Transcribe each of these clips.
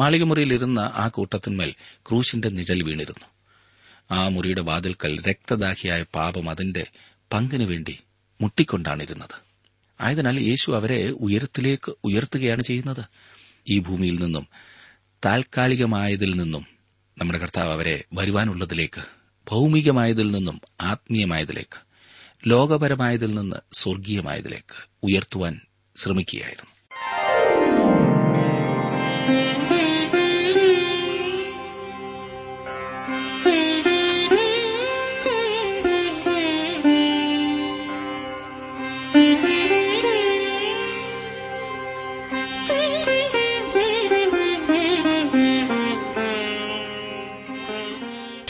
മാളികമുറിയിലിരുന്ന ആ കൂട്ടത്തിന്മേൽ ക്രൂശിന്റെ നിഴൽ വീണിരുന്നു. ആ മുറിയുടെ വാതിൽക്കൽ രക്തദാഹിയായ പാപം അതിന്റെ പങ്കിനു വേണ്ടി മുട്ടിക്കൊണ്ടാണിരുന്നത്. ആയതിനാൽ യേശു അവരെ ഉയരത്തിലേക്ക് ഉയർത്തുകയാണ് ചെയ്യുന്നത്. ഈ ഭൂമിയിൽ നിന്നും താൽക്കാലികമായതിൽ നിന്നും നമ്മുടെ കർത്താവ് അവരെ വരുവാനുള്ളതിലേക്ക് ഭൗമികമായതിൽ നിന്നും ആത്മീയമായതിലേക്ക് ലോകപരമായതിൽ നിന്ന് സ്വർഗീയമായതിലേക്ക് ഉയർത്തുവാൻ ശ്രമിക്കുകയായിരുന്നു.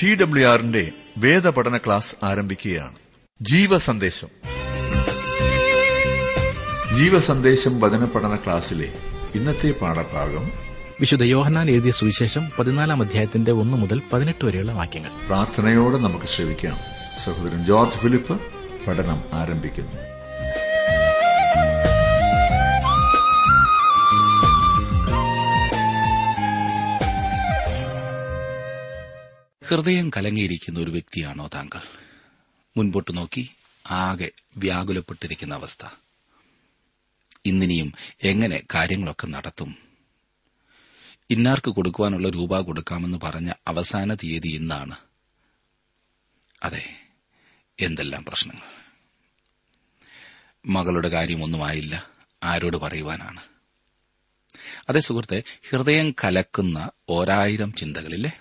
ടി ഡബ്ല്യു ആറിന്റെ വേദപഠന ക്ലാസ് ആരംഭിക്കുകയാണ്. ജീവസന്ദേശം. ജീവസന്ദേശം വചന പഠന ക്ലാസ്സിലെ ഇന്നത്തെ പാഠഭാഗം വിശുദ്ധ യോഹന്നാൻ എഴുതിയ സുവിശേഷം പതിനാലാം അധ്യായത്തിന്റെ ഒന്ന് മുതൽ പതിനെട്ട് വരെയുള്ള വാക്യങ്ങൾ. പ്രാർത്ഥനയോടെ നമുക്ക് ശ്രമിക്കാം സഹോദരൻ ജോർജ് ഫിലിപ്പ് പഠനം ആരംഭിക്കുന്നു. ഹൃദയം കലങ്ങിയിരിക്കുന്ന ഒരു വ്യക്തിയാണോ താങ്കൾ? മുൻപോട്ട് നോക്കി ആകെ വ്യാകുലപ്പെട്ടിരിക്കുന്ന അവസ്ഥ. ഇന്നിനിയും എങ്ങനെ കാര്യങ്ങളൊക്കെ നടത്തും? ഇന്നാർക്ക് കൊടുക്കുവാനുള്ള രൂപ കൊടുക്കാമെന്ന് പറഞ്ഞ അവസാന തീയതി ഇന്നാണ്. അതെ എന്തെല്ലാം പ്രശ്നങ്ങൾ? മകളുടെ കാര്യമൊന്നുമായില്ല ആരോട് പറയുവാനാണ്. അതേ സുഹൃത്തെ ഹൃദയം കലക്കുന്ന ഓരായിരം ചിന്തകളില്ലേ?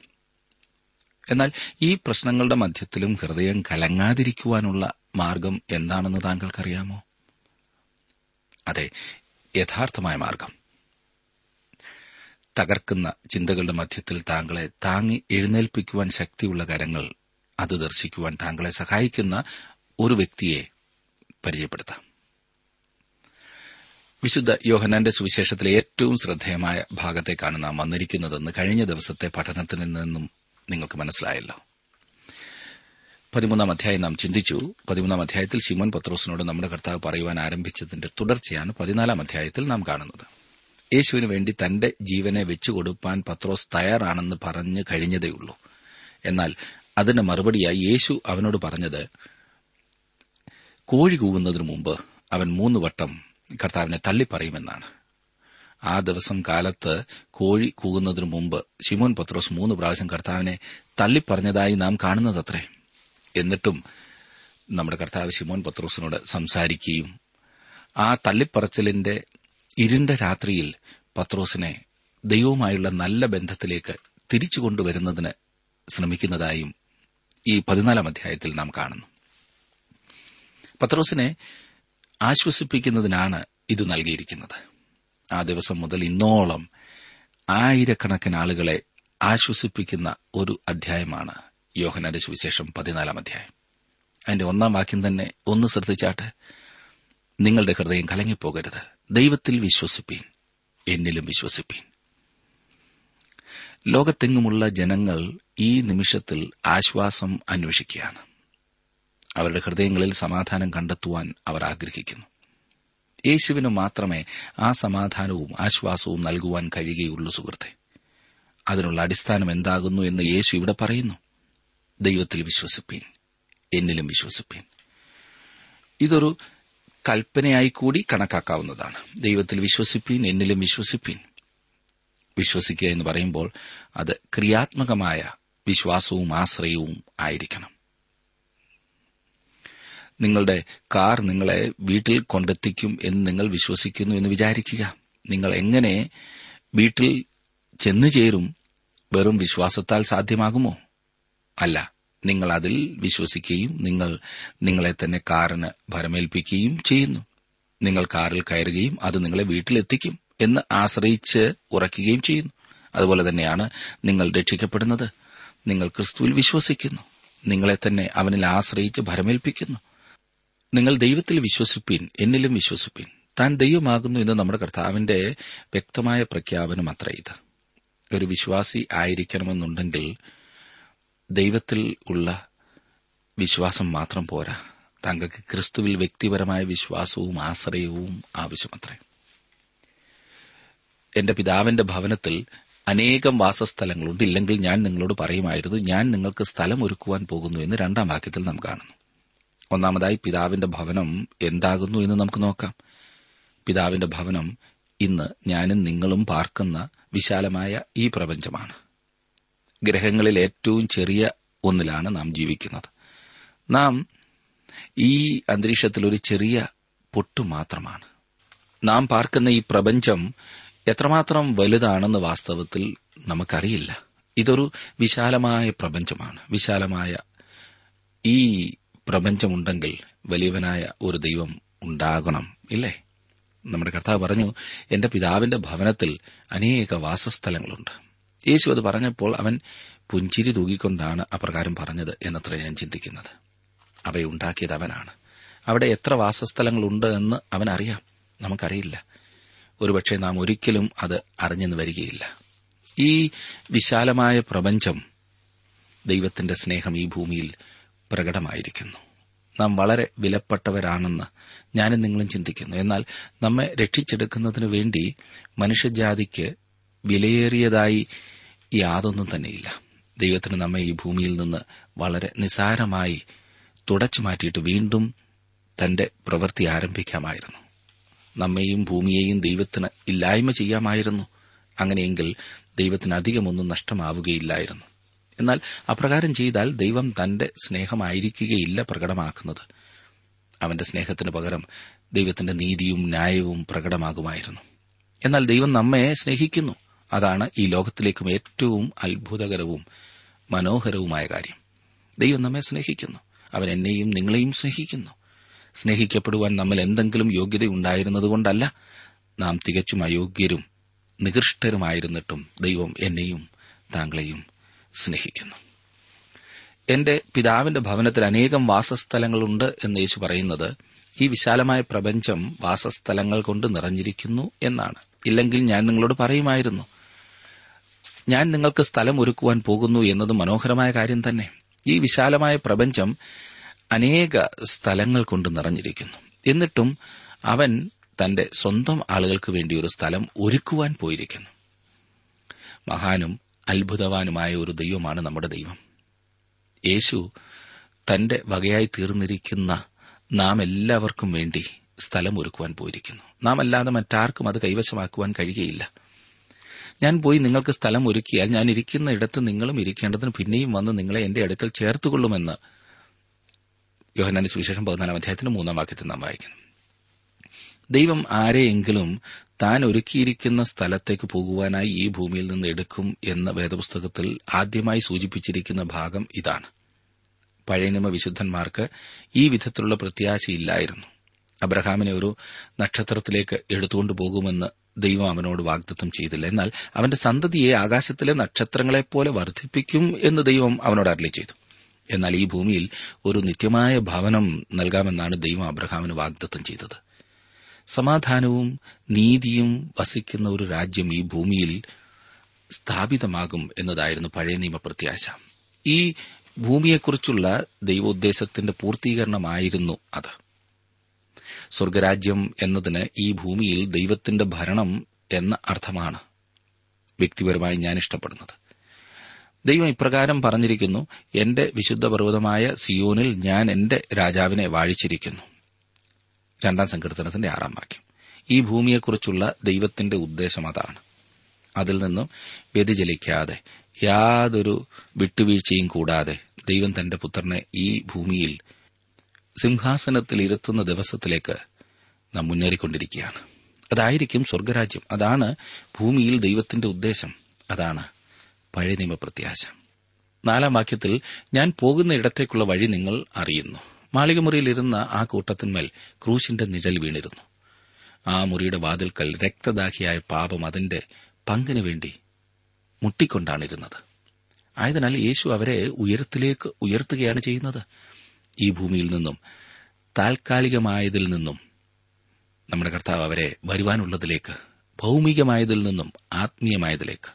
എന്നാൽ ഈ പ്രശ്നങ്ങളുടെ മധ്യത്തിലും ഹൃദയം കലങ്ങാതിരിക്കുവാനുള്ള മാർഗം എന്താണെന്ന് താങ്കൾക്കറിയാമോ? അതെ യഥാർത്ഥമായ മാർഗം. തകർക്കുന്ന ചിന്തകളുടെ മധ്യത്തിൽ താങ്കളെ താങ്ങി എഴുന്നേൽപ്പിക്കുവാൻ ശക്തിയുള്ള കരങ്ങൾ അത് ദർശിക്കുവാൻ താങ്കളെ സഹായിക്കുന്ന ഒരു വ്യക്തിയെ പരിചയപ്പെടുത്താം. വിശുദ്ധ യോഹനാന്റെ സുവിശേഷത്തിലെ ഏറ്റവും ശ്രദ്ധേയമായ ഭാഗത്തേക്കാണ് നാം വന്നിരിക്കുന്നതെന്ന് കഴിഞ്ഞ ദിവസത്തെ പഠനത്തിൽ നിന്നും നിങ്ങൾക്ക് മനസ്സിലായല്ലോ. പതിമൂന്നാം അധ്യായം നാം ചിന്തിച്ചു. പതിമൂന്നാം അധ്യായത്തിൽ ശിമോൻ പത്രോസിനോട് നമ്മുടെ കർത്താവ് പറയുവാൻ ആരംഭിച്ചതിന്റെ തുടർച്ചയാണ് പതിനാലാം അധ്യായത്തിൽ നാം കാണുന്നത്. യേശുവിന് വേണ്ടി തന്റെ ജീവനെ വെച്ചുകൊടുപ്പാൻ പത്രോസ് തയ്യാറാണെന്ന് പറഞ്ഞു കഴിഞ്ഞതേയുള്ളൂ. എന്നാൽ അതിന് മറുപടിയായി യേശു അവനോട് പറഞ്ഞത് കോഴി കൂകുന്നതിനു മുമ്പ് അവൻ മൂന്ന് വട്ടം കർത്താവിനെ തള്ളിപ്പറയുമെന്നാണ്. ആ ദിവസം കാലത്ത് കോഴി കൂകുന്നതിനു മുമ്പ് ശിമോൻ പത്രോസ് മൂന്ന് പ്രാവശ്യം കർത്താവിനെ തള്ളിപ്പറഞ്ഞതായി നാം കാണുന്നതത്രേ. എന്നിട്ടും നമ്മുടെ കർത്താവ് ശിമോൻ പത്രോസിനോട് സംസാരിക്കുകയും ആ തള്ളിപ്പറച്ചിലിന്റെ ഇരുണ്ട രാത്രിയിൽ പത്രോസിനെ ദൈവവുമായുള്ള നല്ല ബന്ധത്തിലേക്ക് തിരിച്ചു കൊണ്ടുവരുന്നതിന് ശ്രമിക്കുന്നതായും ഈ പതിനാലാം അധ്യായത്തിൽ നാം കാണുന്നു. പത്രോസിനെ ആശ്വസിപ്പിക്കുന്നതിനാണ് ഇത് നൽകിയിരിക്കുന്നത്. ആ ദിവസം മുതൽ ഇന്നോളം ആയിരക്കണക്കിന് ആളുകളെ ആശ്വസിപ്പിക്കുന്ന ഒരു അധ്യായമാണ് യോഹനാന്റെ സുവിശേഷം പതിനാലാം അധ്യായം. അതിന്റെ ഒന്നാം വാക്യം തന്നെ ഒന്ന് ശ്രദ്ധിച്ചാട്ടെ നിങ്ങളുടെ ഹൃദയം കലങ്ങിപ്പോകരുത്. ദൈവത്തിൽ വിശ്വസിപ്പീൻ എന്നിലും വിശ്വസിപ്പീൻ. ലോകത്തെങ്ങുമുള്ള ജനങ്ങൾ ഈ നിമിഷത്തിൽ ആശ്വാസം അന്വേഷിക്കുകയാണ്. അവരുടെ ഹൃദയങ്ങളിൽ സമാധാനം കണ്ടെത്തുവാൻ അവർ ആഗ്രഹിക്കുന്നു. യേശുവിന് മാത്രമേ ആ സമാധാനവും ആശ്വാസവും നൽകുവാൻ കഴിയുകയുള്ളൂ സുഹൃത്തെ. അതിനുള്ള അടിസ്ഥാനം എന്താകുന്നു എന്ന് യേശു ഇവിടെ പറയുന്നു. ദൈവത്തിൽ വിശ്വസിപ്പീൻ. എന്നിലും വിശ്വസിപ്പീൻ. ഇതൊരു കൽപ്പനയായി കൂടി കണക്കാക്കാവുന്നതാണ്. ദൈവത്തിൽ വിശ്വസിപ്പീൻ എന്നിലും വിശ്വസിപ്പീൻ. വിശ്വസിക്കുക എന്ന് പറയുമ്പോൾ അത് ക്രിയാത്മകമായ വിശ്വാസവും ആശ്രയവും ആയിരിക്കണം. നിങ്ങളുടെ കാർ നിങ്ങളെ വീട്ടിൽ കൊണ്ടെത്തിക്കും എന്ന് നിങ്ങൾ വിശ്വസിക്കുന്നു എന്ന് വിചാരിക്കുക. നിങ്ങൾ എങ്ങനെ വീട്ടിൽ ചെന്നു ചേരും വെറും വിശ്വാസത്താൽ സാധ്യമാകുമോ? അല്ല നിങ്ങൾ അതിൽ വിശ്വസിക്കുകയും നിങ്ങൾ നിങ്ങളെ തന്നെ കാറിന് ഭരമേൽപ്പിക്കുകയും ചെയ്യുന്നു. നിങ്ങൾ കാറിൽ കയറുകയും അത് നിങ്ങളെ വീട്ടിലെത്തിക്കും എന്ന് ആശ്രയിച്ച് ഉറക്കുകയും ചെയ്യുന്നു. അതുപോലെ തന്നെയാണ് നിങ്ങൾ രക്ഷിക്കപ്പെടുന്നത്. നിങ്ങൾ ക്രിസ്തുവിൽ വിശ്വസിക്കുന്നു. നിങ്ങളെ തന്നെ അവനിൽ ആശ്രയിച്ച് ഭരമേൽപ്പിക്കുന്നു. നിങ്ങൾ ദൈവത്തിൽ വിശ്വസിപ്പീൻ എന്നിലും വിശ്വസിപ്പീൻ. താൻ ദൈവമാകുന്നു എന്ന് നമ്മുടെ കർത്താവിന്റെ വ്യക്തമായ പ്രഖ്യാപനം അത്ര ഇത്. ഒരു വിശ്വാസി ആയിരിക്കണമെന്നുണ്ടെങ്കിൽ ദൈവത്തിൽ ഉള്ള വിശ്വാസം മാത്രം പോരാ. താങ്കൾക്ക് ക്രിസ്തുവിൽ വ്യക്തിപരമായ വിശ്വാസവും ആശ്രയവും ആവശ്യമത്രേ. എന്റെ പിതാവിന്റെ ഭവനത്തിൽ അനേകം വാസസ്ഥലങ്ങളുണ്ട്. ഇല്ലെങ്കിൽ ഞാൻ നിങ്ങളോട് പറയുമായിരുന്നു ഞാൻ നിങ്ങൾക്ക് സ്ഥലം ഒരുക്കുവാൻ പോകുന്നു എന്ന് രണ്ടാം വാക്യത്തിൽ നാം കാണുന്നു. ഒന്നാമതായി പിതാവിന്റെ ഭവനം എന്താകുന്നു എന്ന് നമുക്ക് നോക്കാം. പിതാവിന്റെ ഭവനം ഇന്ന് ഞാനും നിങ്ങളും പാർക്കുന്ന വിശാലമായ ഈ പ്രപഞ്ചമാണ്. ഗ്രഹങ്ങളിൽ ഏറ്റവും ചെറിയ ഒന്നിലാണ് നാം ജീവിക്കുന്നത്. നാം ഈ അന്തരീക്ഷത്തിൽ ഒരു ചെറിയ പൊട്ടു മാത്രമാണ്. നാം പാർക്കുന്ന ഈ പ്രപഞ്ചം എത്രമാത്രം വലുതാണെന്ന് വാസ്തവത്തിൽ നമുക്കറിയില്ല. ഇതൊരു വിശാലമായ പ്രപഞ്ചമാണ്. വിശാലമായ ഈ പ്രപഞ്ചമുണ്ടെങ്കിൽ വലിയവനായ ഒരു ദൈവം ഉണ്ടാകണം ഇല്ലേ? നമ്മുടെ കർത്താവ് പറഞ്ഞു എന്റെ പിതാവിന്റെ ഭവനത്തിൽ അനേക വാസസ്ഥലങ്ങളുണ്ട്. യേശു അത് പറഞ്ഞപ്പോൾ അവൻ പുഞ്ചിരി തൂകിക്കൊണ്ടാണ് അപ്രകാരം പറഞ്ഞത് എന്നത്ര ഞാൻ ചിന്തിക്കുന്നത്. അവയെ ഉണ്ടാക്കിയത് അവനാണ്. അവിടെ എത്ര വാസസ്ഥലങ്ങളുണ്ട് എന്ന് അവനറിയാം. നമുക്കറിയില്ല. ഒരുപക്ഷെ നാം ഒരിക്കലും അത് അറിഞ്ഞെന്ന് വരികയില്ല. ഈ വിശാലമായ പ്രപഞ്ചം ദൈവത്തിന്റെ സ്നേഹം ഈ ഭൂമിയിൽ പ്രകടമായിരിക്കുന്നു. നാം വളരെ വിലപ്പെട്ടവരാണെന്ന് ഞാനും നിങ്ങളും ചിന്തിക്കുന്നു. എന്നാൽ നമ്മെ രക്ഷിച്ചെടുക്കുന്നതിനു വേണ്ടി മനുഷ്യജാതിക്ക് വിലയേറിയതായി യാതൊന്നും തന്നെയില്ല. ദൈവത്തിന് നമ്മെ ഈ ഭൂമിയിൽ നിന്ന് വളരെ നിസാരമായി തുടച്ചു മാറ്റിയിട്ട് വീണ്ടും തന്റെ പ്രവൃത്തി ആരംഭിക്കാമായിരുന്നു. നമ്മെയും ഭൂമിയെയും ദൈവത്തിന് ഇല്ലായ്മ ചെയ്യാമായിരുന്നു. അങ്ങനെയെങ്കിൽ ദൈവത്തിന് അധികമൊന്നും നഷ്ടമാവുകയില്ലായിരുന്നു. എന്നാൽ അപ്രകാരം ചെയ്താൽ ദൈവം തന്റെ സ്നേഹമായിരിക്കുകയില്ല പ്രകടമാക്കുന്നത്. അവന്റെ സ്നേഹത്തിന് പകരം ദൈവത്തിന്റെ നീതിയും ന്യായവും പ്രകടമാകുമായിരുന്നു. എന്നാൽ ദൈവം നമ്മെ സ്നേഹിക്കുന്നു. അതാണ് ഈ ലോകത്തിലേക്കും ഏറ്റവും അത്ഭുതകരവും മനോഹരവുമായ കാര്യം. ദൈവം നമ്മെ സ്നേഹിക്കുന്നു. അവൻ എന്നെയും നിങ്ങളെയും സ്നേഹിക്കുന്നു. സ്നേഹിക്കപ്പെടുവാൻ നമ്മൾ എന്തെങ്കിലും യോഗ്യതയുണ്ടായിരുന്നതുകൊണ്ടല്ല നാം തികച്ചും അയോഗ്യരും നികൃഷ്ടരുമായിരുന്നിട്ടും ദൈവം എന്നെയും താങ്കളെയും സ്നേഹിക്കുന്നു. എന്റെ പിതാവിന്റെ ഭവനത്തിൽ അനേകം വാസസ്ഥലങ്ങളുണ്ട് എന്ന് യേശു പറയുന്നത് ഈ വിശാലമായ പ്രപഞ്ചം വാസസ്ഥലങ്ങൾ കൊണ്ട് നിറഞ്ഞിരിക്കുന്നു എന്നാണ്. ഇല്ലെങ്കിൽ ഞാൻ നിങ്ങളോട് പറയുമായിരുന്നു ഞാൻ നിങ്ങൾക്ക് സ്ഥലം ഒരുക്കുവാൻ പോകുന്നു എന്നത് മനോഹരമായ കാര്യം തന്നെ. ഈ വിശാലമായ പ്രപഞ്ചം അനേക സ്ഥലങ്ങൾ കൊണ്ട് നിറഞ്ഞിരിക്കുന്നു. എന്നിട്ടും അവൻ തന്റെ സ്വന്തം ആളുകൾക്ക് വേണ്ടി ഒരു സ്ഥലം ഒരുക്കുവാൻ പോയിരിക്കുന്നു. മഹാനും അത്ഭുതവാനുമായ ഒരു ദൈവമാണ് നമ്മുടെ ദൈവം. യേശു തന്റെ വകയായി തീർന്നിരിക്കുന്ന നാം എല്ലാവർക്കും വേണ്ടി സ്ഥലം ഒരുക്കുവാൻ പോയിരിക്കുന്നു. നാം അല്ലാതെ മറ്റാർക്കും അത് കൈവശമാക്കുവാൻ കഴിയുകയില്ല. ഞാൻ പോയി നിങ്ങൾക്ക് സ്ഥലം ഒരുക്കിയാൽ ഞാൻ ഇരിക്കുന്ന ഇടത്ത് നിങ്ങളും ഇരിക്കേണ്ടതിന് പിന്നെയും വന്ന് നിങ്ങളെ എന്റെ അടുക്കൽ ചേർത്തുകൊള്ളുമെന്ന് യോഹനാന്റെ സുവിശേഷം പതിനാലാം അധ്യായത്തിന്റെ മൂന്നാം വാക്യത്തിൽ നാം വായിക്കുന്നു. ദൈവം ആരെയെങ്കിലും താൻ ഒരുക്കിയിരിക്കുന്ന സ്ഥലത്തേക്ക് പോകുവാനായി ഈ ഭൂമിയിൽ നിന്ന് എടുക്കും എന്ന വേദപുസ്തകത്തിൽ ആദ്യമായി സൂചിപ്പിച്ചിരിക്കുന്ന ഭാഗം ഇതാണ്. പഴയ നിയമ വിശുദ്ധന്മാർക്ക് ഈ വിധത്തിലുള്ള പ്രത്യാശയില്ലായിരുന്നു. അബ്രഹാമിനെ ഒരു നക്ഷത്രത്തിലേക്ക് എടുത്തുകൊണ്ട് പോകുമെന്ന് ദൈവം അവനോട് വാഗ്ദത്തം ചെയ്തില്ല. എന്നാൽ അവന്റെ സന്തതിയെ ആകാശത്തിലെ നക്ഷത്രങ്ങളെപ്പോലെ വർദ്ധിപ്പിക്കും എന്ന് ദൈവം അവനോട് അരളി ചെയ്തു. എന്നാൽ ഈ ഭൂമിയിൽ ഒരു നിത്യമായ ഭവനം നൽകാമെന്നാണ് ദൈവം അബ്രഹാമിന് വാഗ്ദത്തം ചെയ്തത്. സമാധാനവും നീതിയും വസിക്കുന്ന ഒരു രാജ്യം ഈ ഭൂമിയിൽ സ്ഥാപിതമാകും എന്നതായിരുന്നു പഴയ നിയമപ്രത്യാശ. ഈ ഭൂമിയെക്കുറിച്ചുള്ള ദൈവോദ്ദേശത്തിന്റെ പൂർത്തീകരണമായിരുന്നു അത്. സ്വർഗരാജ്യം എന്നതിന് ഈ ഭൂമിയിൽ ദൈവത്തിന്റെ ഭരണം എന്ന അർത്ഥമാണ് വ്യക്തിപരമായി ഞാൻ ഇഷ്ടപ്പെടുന്നത് ദൈവം ഇപ്രകാരം പറഞ്ഞിരിക്കുന്നു എന്റെ വിശുദ്ധ പർവതമായ സിയോനിൽ ഞാൻ എന്റെ രാജാവിനെ വാഴിച്ചിരിക്കുന്നു. രണ്ടാം സങ്കീർത്തനത്തിന്റെ ആറാം വാക്യം. ഈ ഭൂമിയെക്കുറിച്ചുള്ള ദൈവത്തിന്റെ ഉദ്ദേശം അതാണ്. അതിൽ നിന്നും വ്യതിചലിക്കാതെ യാതൊരു വിട്ടുവീഴ്ചയും കൂടാതെ ദൈവം തന്റെ പുത്രനെ ഈ ഭൂമിയിൽ സിംഹാസനത്തിൽ ഇരുത്തുന്ന ദിവസത്തിലേക്ക് നാം മുന്നേറിക്കൊണ്ടിരിക്കുകയാണ്. അതായിരിക്കും സ്വർഗരാജ്യം. അതാണ് ഭൂമിയിൽ ദൈവത്തിന്റെ ഉദ്ദേശം. അതാണ് പഴയ നിയമപ്രത്യാശ. നാലാം വാക്യത്തിൽ ഞാൻ പോകുന്ന ഇടത്തേക്കുള്ള വഴി നിങ്ങൾ അറിയുന്നു. മാളികമുറിയിലിരുന്ന ആ കൂട്ടത്തിന്മേൽ ക്രൂശിന്റെ നിഴൽ വീണിരുന്നു. ആ മുറിയുടെ വാതിൽക്കൽ രക്തദാഹിയായ പാപം അതിന്റെ പങ്കിനു വേണ്ടി മുട്ടിക്കൊണ്ടാണിരുന്നത്. ആയതിനാൽ യേശു അവരെ ഉയരത്തിലേക്ക് ഉയർത്തുകയാണ് ചെയ്യുന്നത്. ഈ ഭൂമിയിൽ നിന്നും താൽക്കാലികമായതിൽ നിന്നും നമ്മുടെ കർത്താവ് അവരെ വരുവാനുള്ളതിലേക്ക് ഭൗമികമായതിൽ നിന്നും ആത്മീയമായതിലേക്ക്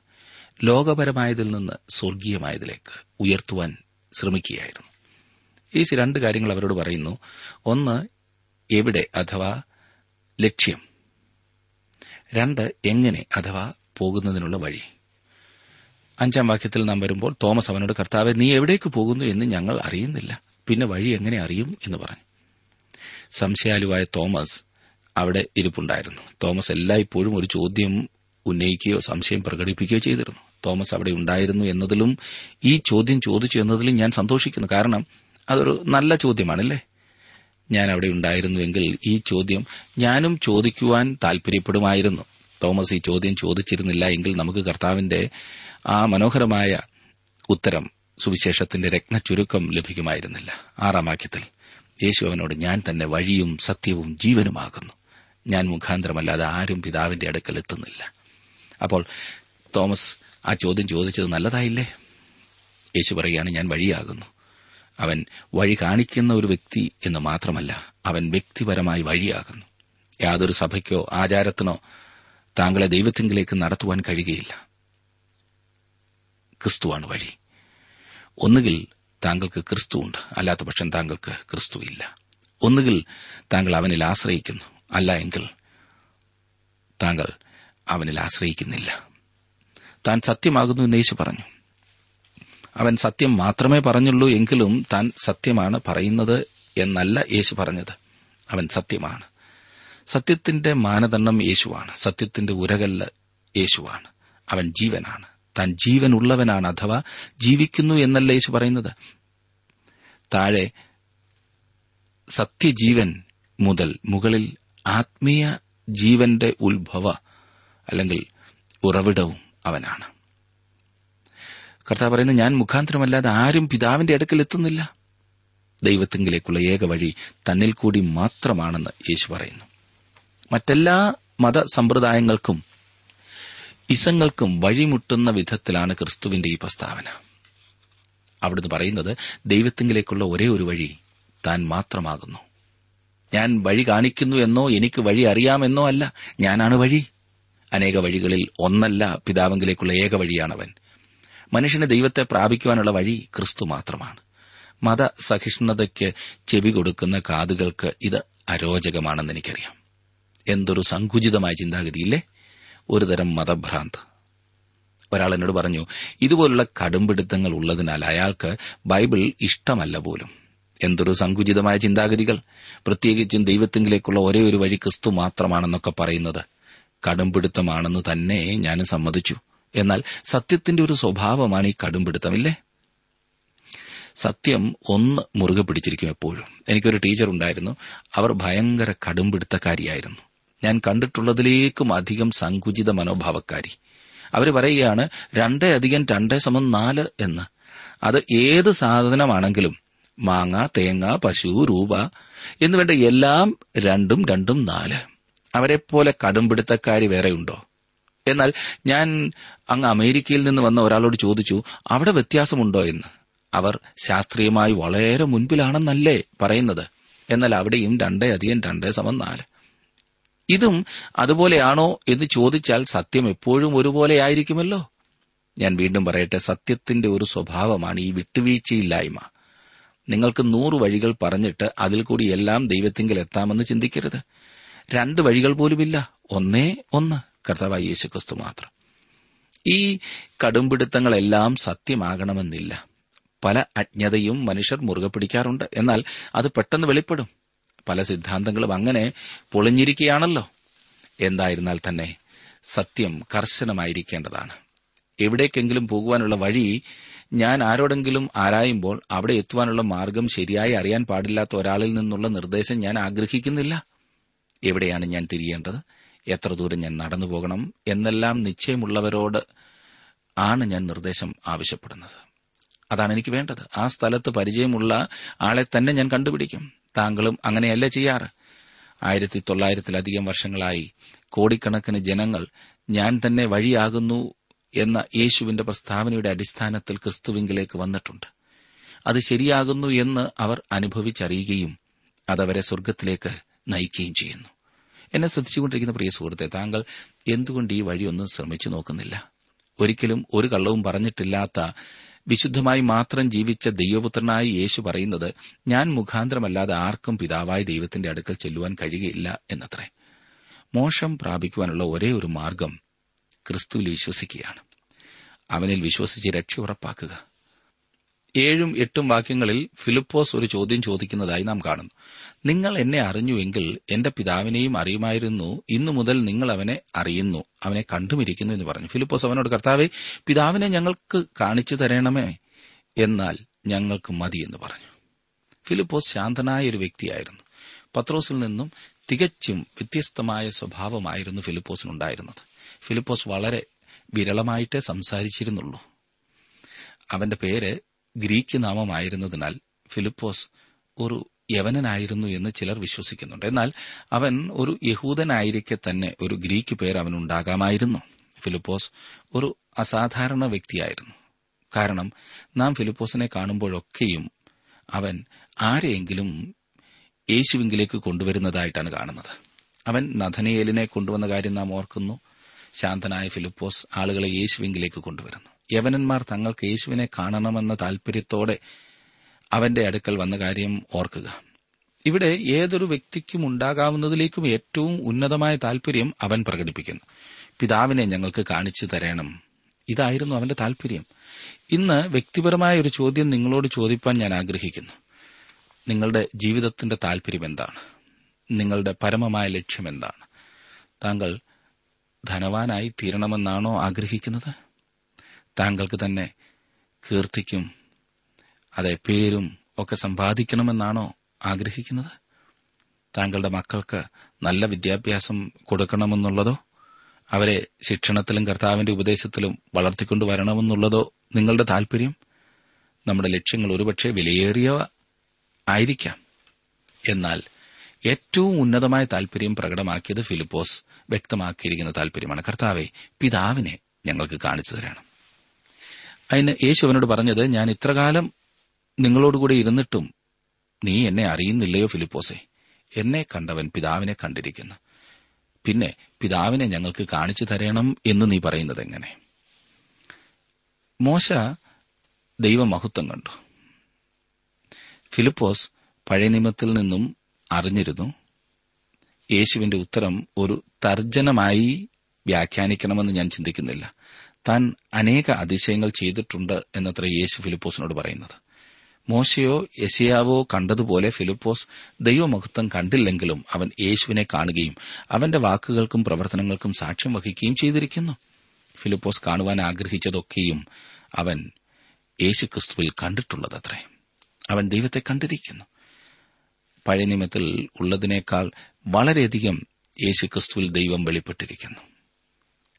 ലോകപരമായതിൽ നിന്ന് സ്വർഗീയമായതിലേക്ക് ഉയർത്തുവാൻ ശ്രമിക്കുകയായിരുന്നു. യേശു രണ്ട് കാര്യങ്ങൾ അവരോട് പറയുന്നു. ഒന്ന് എവിടെ അഥവാ ലക്ഷ്യം. രണ്ട് എങ്ങനെ അഥവാ പോകുന്നതിനുള്ള വഴി. അഞ്ചാം വാക്യത്തിൽ നാം വരുമ്പോൾ തോമസ് അവനോട് കർത്താവെ നീ എവിടേക്ക് പോകുന്നു എന്ന് ഞങ്ങൾ അറിയുന്നില്ല. പിന്നെ വഴി എങ്ങനെ അറിയും? എന്ന് പറഞ്ഞു. സംശയാലുവായ തോമസ് അവിടെ ഇരിപ്പുണ്ടായിരുന്നു. തോമസ് എല്ലായ്പ്പോഴും ഒരു ചോദ്യം ഉന്നയിക്കുകയോ സംശയം പ്രകടിപ്പിക്കുകയോ ചെയ്തിരുന്നു. തോമസ് അവിടെ ഉണ്ടായിരുന്നു എന്നതിലും ഈ ചോദ്യം ചോദിച്ചു എന്നതിലും ഞാൻ സന്തോഷിക്കുന്നു. കാരണം അതൊരു നല്ല ചോദ്യമാണല്ലേ? ഞാൻ അവിടെ ഉണ്ടായിരുന്നുവെങ്കിൽ ഈ ചോദ്യം ഞാനും ചോദിക്കുവാൻ താൽപര്യപ്പെടുമായിരുന്നു. തോമസ് ഈ ചോദ്യം ചോദിച്ചിരുന്നില്ല എങ്കിൽ നമുക്ക് കർത്താവിന്റെ ആ മനോഹരമായ ഉത്തരം സുവിശേഷത്തിന്റെ രത്ന ചുരുക്കം ലഭിക്കുമായിരുന്നില്ല. ആറാം വാക്യത്തിൽ യേശു അവനോട് ഞാൻ തന്നെ വഴിയും സത്യവും ജീവനുമാകുന്നു. ഞാൻ മുഖാന്തരമല്ലാതെ ആരും പിതാവിന്റെ അടുക്കൽ എത്തുന്നില്ല. അപ്പോൾ തോമസ് ആ ചോദ്യം ചോദിച്ചത് നല്ലതായില്ലേ? യേശു പറയുകയാണ് ഞാൻ വഴിയാകുന്നു. അവൻ വഴി കാണിക്കുന്ന ഒരു വ്യക്തി എന്ന് മാത്രമല്ല അവൻ വ്യക്തിപരമായി വഴിയാകുന്നു. യാതൊരു സഭയ്ക്കോ ആചാരത്തിനോ താങ്കളെ ദൈവത്തിങ്കിലേക്ക് നടത്തുവാൻ കഴിയുകയില്ല. ക്രിസ്തുവാണ് വഴി. ഒന്നുകിൽ താങ്കൾക്ക് ക്രിസ്തുവുണ്ട് അല്ലാത്ത പക്ഷം താങ്കൾക്ക് ക്രിസ്തുവില്ല. ഒന്നുകിൽ താങ്കൾ അവനിൽ ആശ്രയിക്കുന്നു അല്ല എങ്കിൽ താങ്കൾ അവനിൽ ആശ്രയിക്കുന്നില്ല. താൻ സത്യമാകുന്നു എന്ന് യേശു പറഞ്ഞു. അവൻ സത്യം മാത്രമേ പറഞ്ഞുള്ളൂ എങ്കിലും താൻ സത്യമാണ് പറയുന്നത് എന്നല്ല യേശു പറഞ്ഞത്. അവൻ സത്യമാണ്. സത്യത്തിന്റെ മാനദണ്ഡം യേശുവാണ്. സത്യത്തിന്റെ ഉരകല്ല് യേശുവാണ്. അവൻ ജീവനാണ്. താൻ ജീവനുള്ളവനാണ് അഥവാ ജീവിക്കുന്നു എന്നല്ല യേശു പറയുന്നത്. താഴെ സത്യജീവൻ മുതൽ മുകളിൽ ആത്മീയ ജീവന്റെ ഉത്ഭവ അല്ലെങ്കിൽ ഉറവിടവും അവനാണ്. കർത്താവ് പറയുന്നത് ഞാൻ മുഖാന്തരമല്ലാതെ ആരും പിതാവിന്റെ അടുക്കൽ എത്തുന്നില്ല. ദൈവത്തെങ്കിലേക്കുള്ള ഏക വഴി തന്നിൽ കൂടി മാത്രമാണെന്ന് യേശു പറയുന്നു. മറ്റെല്ലാ മതസമ്പ്രദായങ്ങൾക്കും ഇസങ്ങൾക്കും വഴിമുട്ടുന്ന വിധത്തിലാണ് ക്രിസ്തുവിന്റെ ഈ പ്രസ്താവന. അവിടുന്ന് പറയുന്നത് ദൈവത്തെങ്കിലേക്കുള്ള ഒരേ ഒരു വഴി താൻ മാത്രമാകുന്നു. ഞാൻ വഴി കാണിക്കുന്നു എന്നോ എനിക്ക് വഴി അറിയാമെന്നോ അല്ല ഞാനാണ് വഴി. അനേക വഴികളിൽ ഒന്നല്ല പിതാവെങ്കിലേക്കുള്ള ഏക വഴിയാണവൻ. മനുഷ്യന് ദൈവത്തെ പ്രാപിക്കുവാനുള്ള വഴി ക്രിസ്തു മാത്രമാണ്. മത മതസഹിഷ്ണുതയ്ക്ക് ചെവി കൊടുക്കുന്ന കാതുകൾക്ക് ഇത് അരോചകമാണെന്ന് എനിക്കറിയാം. എന്തൊരു സങ്കുചിതമായ ചിന്താഗതിയില്ലേ? ഒരുതരം മതഭ്രാന്ത്. ഒരാൾ എന്നോട് പറഞ്ഞു ഇതുപോലുള്ള കടുംപിടുത്തങ്ങൾ ഉള്ളതിനാൽ അയാൾക്ക് ബൈബിൾ ഇഷ്ടമല്ല പോലും. എന്തൊരു സങ്കുചിതമായ ചിന്താഗതികൾ. പ്രത്യേകിച്ചും ദൈവത്തിങ്കിലേക്കുള്ള ഒരേ ഒരു വഴി ക്രിസ്തു മാത്രമാണെന്നൊക്കെ പറയുന്നത് കടുംപിടുത്തമാണെന്ന് തന്നെ ഞാനും സമ്മതിച്ചു. എന്നാൽ സത്യത്തിന്റെ ഒരു സ്വഭാവമാണ് ഈ കടുംപിടുത്തമില്ലേ? സത്യം ഒന്ന് മുറുകെ പിടിച്ചിരിക്കും എപ്പോഴും. എനിക്കൊരു ടീച്ചർ ഉണ്ടായിരുന്നു. അവർ ഭയങ്കര കടുംപിടുത്തക്കാരിയായിരുന്നു. ഞാൻ കണ്ടിട്ടുള്ളതിലേക്കും അധികം സങ്കുചിത മനോഭാവക്കാരി. അവർ പറയുകയാണ് രണ്ടേ അധികം രണ്ടേ സമം നാല് എന്ന്. അത് ഏത് സാധനമാണെങ്കിലും മാങ്ങ തേങ്ങ പശു രൂപ എന്നുവേണ്ട എല്ലാം രണ്ടും രണ്ടും നാല്. അവരെപ്പോലെ കടുംപിടുത്തക്കാരി വേറെയുണ്ടോ? എന്നാൽ ഞാൻ അങ്ങ് അമേരിക്കയിൽ നിന്ന് വന്ന ഒരാളോട് ചോദിച്ചു അവിടെ വ്യത്യാസമുണ്ടോ എന്ന്? അവർ ശാസ്ത്രീയമായി വളരെ മുൻപിലാണെന്നല്ലേ പറയുന്നത്. എന്നാൽ അവിടെയും രണ്ടേ അധികം രണ്ടേ സമം നാല്. ഇതും അതുപോലെയാണോ എന്ന് ചോദിച്ചാൽ സത്യം എപ്പോഴും ഒരുപോലെ ആയിരിക്കുമല്ലോ. ഞാൻ വീണ്ടും പറയട്ടെ സത്യത്തിന്റെ ഒരു സ്വഭാവമാണ് ഈ വിട്ടുവീഴ്ചയില്ലായ്മ. നിങ്ങൾക്ക് നൂറ് വഴികൾ പറഞ്ഞിട്ട് അതിൽ കൂടി എല്ലാം ദൈവത്തിങ്കിൽ എത്താമെന്ന് ചിന്തിക്കരുത്. രണ്ട് വഴികൾ പോലുമില്ല. ഒന്നേ ഒന്ന്. കർത്താവായ യേശുക്രിസ്തു മാത്രം. ഈ കടുംപിടുത്തങ്ങളെല്ലാം സത്യമാകണമെന്നില്ല. പല അജ്ഞതയും മനുഷ്യർ മുറുകെ പിടിക്കാറുണ്ട്. എന്നാൽ അത് പെട്ടെന്ന് വെളിപ്പെടും. പല സിദ്ധാന്തങ്ങളും അങ്ങനെ പൊളിഞ്ഞിരിക്കുകയാണല്ലോ. എന്തായിരുന്നാൽ തന്നെ സത്യം കർശനമായിരിക്കേണ്ടതാണ്. എവിടേക്കെങ്കിലും പോകുവാനുള്ള വഴി ഞാൻ ആരോടെങ്കിലും ആരായുമ്പോൾ അവിടെ എത്തുവാനുള്ള മാർഗം ശരിയായി അറിയാൻ പാടില്ലാത്ത ഒരാളിൽ നിന്നുള്ള നിർദ്ദേശം ഞാൻ ആഗ്രഹിക്കുന്നില്ല. എവിടെയാണ് ഞാൻ തിരിയേണ്ടത്? എത്ര ദൂരം ഞാൻ നടന്നു പോകണം എന്നെല്ലാം നിശ്ചയമുള്ളവരോട് ആണ് ഞാൻ നിർദ്ദേശം ആവശ്യപ്പെടുന്നത്. അതാണ് എനിക്ക് വേണ്ടത്. ആ സ്ഥലത്ത് പരിചയമുള്ള ആളെ തന്നെ ഞാൻ കണ്ടുപിടിക്കും. താങ്കളും അങ്ങനെയല്ല ചെയ്യാറ്? ആയിരത്തി തൊള്ളായിരത്തിലധികം വർഷങ്ങളായി കോടിക്കണക്കിന് ജനങ്ങൾ ഞാൻ തന്നെ വഴിയാകുന്നു എന്ന യേശുവിന്റെ പ്രസ്താവനയുടെ അടിസ്ഥാനത്തിൽ ക്രിസ്തുവിങ്കിലേക്ക് വന്നിട്ടുണ്ട്. അത് ശരിയാകുന്നു എന്ന് അവർ അനുഭവിച്ചറിയുകയും അതവരെ സ്വർഗത്തിലേക്ക് നയിക്കുകയും ചെയ്യുന്നു. എന്നെ ശ്രദ്ധിച്ചുകൊണ്ടിരിക്കുന്ന പ്രിയ സുഹൃത്തെ താങ്കൾ എന്തുകൊണ്ട് ഈ വഴിയൊന്നും ശ്രമിച്ചു നോക്കുന്നില്ല? ഒരിക്കലും ഒരു കള്ളവും പറഞ്ഞിട്ടില്ലാത്ത വിശുദ്ധമായി മാത്രം ജീവിച്ച ദൈവപുത്രനായി യേശു പറയുന്നത് ഞാൻ മുഖാന്തരമല്ലാതെ ആർക്കും പിതാവായ ദൈവത്തിന്റെ അടുക്കൽ ചെല്ലുവാൻ കഴിയുകയില്ല എന്നത്രേ. മോശം പ്രാപിക്കുവാനുള്ള ഒരേ ഒരു മാർഗം ക്രിസ്തുവിൽ വിശ്വസിക്കുകയാണ്. അവനിൽ വിശ്വസിച്ച് രക്ഷ ഉറപ്പാക്കുക. ഏഴും എട്ടും വാക്യങ്ങളിൽ ഫിലിപ്പോസ് ഒരു ചോദ്യം ചോദിക്കുന്നതായി നാം കാണുന്നു. നിങ്ങൾ എന്നെ അറിഞ്ഞുവെങ്കിൽ എന്റെ പിതാവിനെയും അറിയുമായിരുന്നു. ഇന്നു മുതൽ നിങ്ങൾ അവനെ അറിയുന്നു. അവനെ കണ്ടുമിരിക്കുന്നു എന്ന് പറഞ്ഞു. ഫിലിപ്പോസ് അവനോട് കർത്താവെ പിതാവിനെ ഞങ്ങൾക്ക് കാണിച്ചു തരണമേ? എന്നാൽ ഞങ്ങൾക്ക് മതി എന്ന് പറഞ്ഞു. ഫിലിപ്പോസ് ശാന്തനായ ഒരു വ്യക്തിയായിരുന്നു. പത്രോസിൽ നിന്നും തികച്ചും വ്യത്യസ്തമായ സ്വഭാവമായിരുന്നു ഫിലിപ്പോസിനുണ്ടായിരുന്നത്. ഫിലിപ്പോസ് വളരെ വിരളമായിട്ടേ സംസാരിച്ചിരുന്നുള്ളൂ. അവന്റെ പേര് ഗ്രീക്ക് നാമമായിരുന്നതിനാൽ ഫിലിപ്പോസ് ഒരു യവനനായിരുന്നു എന്ന് ചിലർ വിശ്വസിക്കുന്നുണ്ട്. എന്നാൽ അവൻ ഒരു യഹൂദനായിരിക്കെ തന്നെ ഒരു ഗ്രീക്ക് പേര് അവനുണ്ടാകാമായിരുന്നു. ഫിലിപ്പോസ് ഒരു അസാധാരണ വ്യക്തിയായിരുന്നു. കാരണം നാം ഫിലിപ്പോസിനെ കാണുമ്പോഴൊക്കെയും അവൻ ആരെയെങ്കിലും യേശുവിങ്കിലേക്ക് കൊണ്ടുവരുന്നതായിട്ടാണ് കാണുന്നത്. അവൻ നഥനയേലിനെ കൊണ്ടുവന്ന കാര്യം നാം ഓർക്കുന്നു. ശാന്തനായ ഫിലിപ്പോസ് ആളുകളെ യേശുവിങ്കിലേക്ക് കൊണ്ടുവരുന്നു. യവനന്മാർ തങ്ങൾക്ക് യേശുവിനെ കാണണമെന്ന താൽപര്യത്തോടെ അവന്റെ അടുക്കൽ വന്ന കാര്യം ഓർക്കുക. ഇവിടെ ഏതൊരു വ്യക്തിക്കും ഉണ്ടാകാവുന്നതിലേക്കും ഏറ്റവും ഉന്നതമായ താൽപര്യം അവൻ പ്രകടിപ്പിക്കുന്നു. പിതാവിനെ ഞങ്ങൾക്ക് കാണിച്ചു തരണം. ഇതായിരുന്നു അവന്റെ താൽപര്യം. ഇന്ന് വ്യക്തിപരമായ ഒരു ചോദ്യം നിങ്ങളോട് ചോദിപ്പാൻ ഞാൻ ആഗ്രഹിക്കുന്നു. നിങ്ങളുടെ ജീവിതത്തിന്റെ താൽപര്യം എന്താണ്? നിങ്ങളുടെ പരമമായ ലക്ഷ്യം എന്താണ്? താങ്കൾ ധനവാനായി തീരണമെന്നാണോ ആഗ്രഹിക്കുന്നത്? താങ്കൾക്ക് തന്നെ കീർത്തിക്കും അതെ പേരും ഒക്കെ സമ്പാദിക്കണമെന്നാണോ ആഗ്രഹിക്കുന്നത്? താങ്കളുടെ മക്കൾക്ക് നല്ല വിദ്യാഭ്യാസം കൊടുക്കണമെന്നുള്ളതോ? അവരെ ശിക്ഷണത്തിലും കർത്താവിന്റെ ഉപദേശത്തിലും വളർത്തിക്കൊണ്ടുവരണമെന്നുള്ളതോ നിങ്ങളുടെ താൽപര്യം? നമ്മുടെ ലക്ഷ്യങ്ങൾ ഒരുപക്ഷെ വിലയേറിയവ ആയിരിക്കാം. എന്നാൽ ഏറ്റവും ഉന്നതമായ താൽപര്യം പ്രകടമാക്കിയത് ഫിലിപ്പോസ് വ്യക്തമാക്കിയിരിക്കുന്ന താൽപര്യമാണ്. കർത്താവെ പിതാവിനെ ഞങ്ങൾക്ക് കാണിച്ചു തരണം. അതിന് യേശു അവനോട് പറഞ്ഞത് ഞാൻ ഇത്രകാലം നിങ്ങളോടുകൂടി ഇരുന്നിട്ടും നീ എന്നെ അറിയുന്നില്ലയോ ഫിലിപ്പോസെ? എന്നെ കണ്ടവൻ പിതാവിനെ കണ്ടിരിക്കുന്നു. പിന്നെ പിതാവിനെ ഞങ്ങൾക്ക് കാണിച്ചു തരണം എന്ന് നീ പറയുന്നത് എങ്ങനെ? മോശ ദൈവമഹത്വം കണ്ടു. ഫിലിപ്പോസ് പഴയ നിയമത്തിൽ നിന്നും അറിഞ്ഞിരുന്നു യേശുവിന്റെ ഉത്തരം ഒരു തർജനമായി വ്യാഖ്യാനിക്കണമെന്ന് ഞാൻ ചിന്തിക്കുന്നില്ല. താൻ അനേക അതിശയങ്ങൾ ചെയ്തിട്ടുണ്ട് എന്നത്ര യേശു ഫിലിപ്പോസിനോട് പറയുന്നത്. മോശയോ യശയാവോ കണ്ടതുപോലെ ഫിലിപ്പോസ് ദൈവമഹത്വം കണ്ടില്ലെങ്കിലും അവൻ യേശുവിനെ കാണുകയും അവന്റെ വാക്കുകൾക്കും പ്രവർത്തനങ്ങൾക്കും സാക്ഷ്യം വഹിക്കുകയും ചെയ്തിരിക്കുന്നു. ഫിലിപ്പോസ് കാണുവാൻ ആഗ്രഹിച്ചതൊക്കെയും അവൻ യേശുക്രിസ്തുവിൽ കണ്ടിട്ടുള്ളതത്രേ. അവൻ ദൈവത്തെ കണ്ടിരിക്കുന്നു. പഴയ നിയമത്തിൽ ഉള്ളതിനേക്കാൾ വളരെയധികം യേശുക്രിസ്തുവിൽ ദൈവം വെളിപ്പെട്ടിരിക്കുന്നു.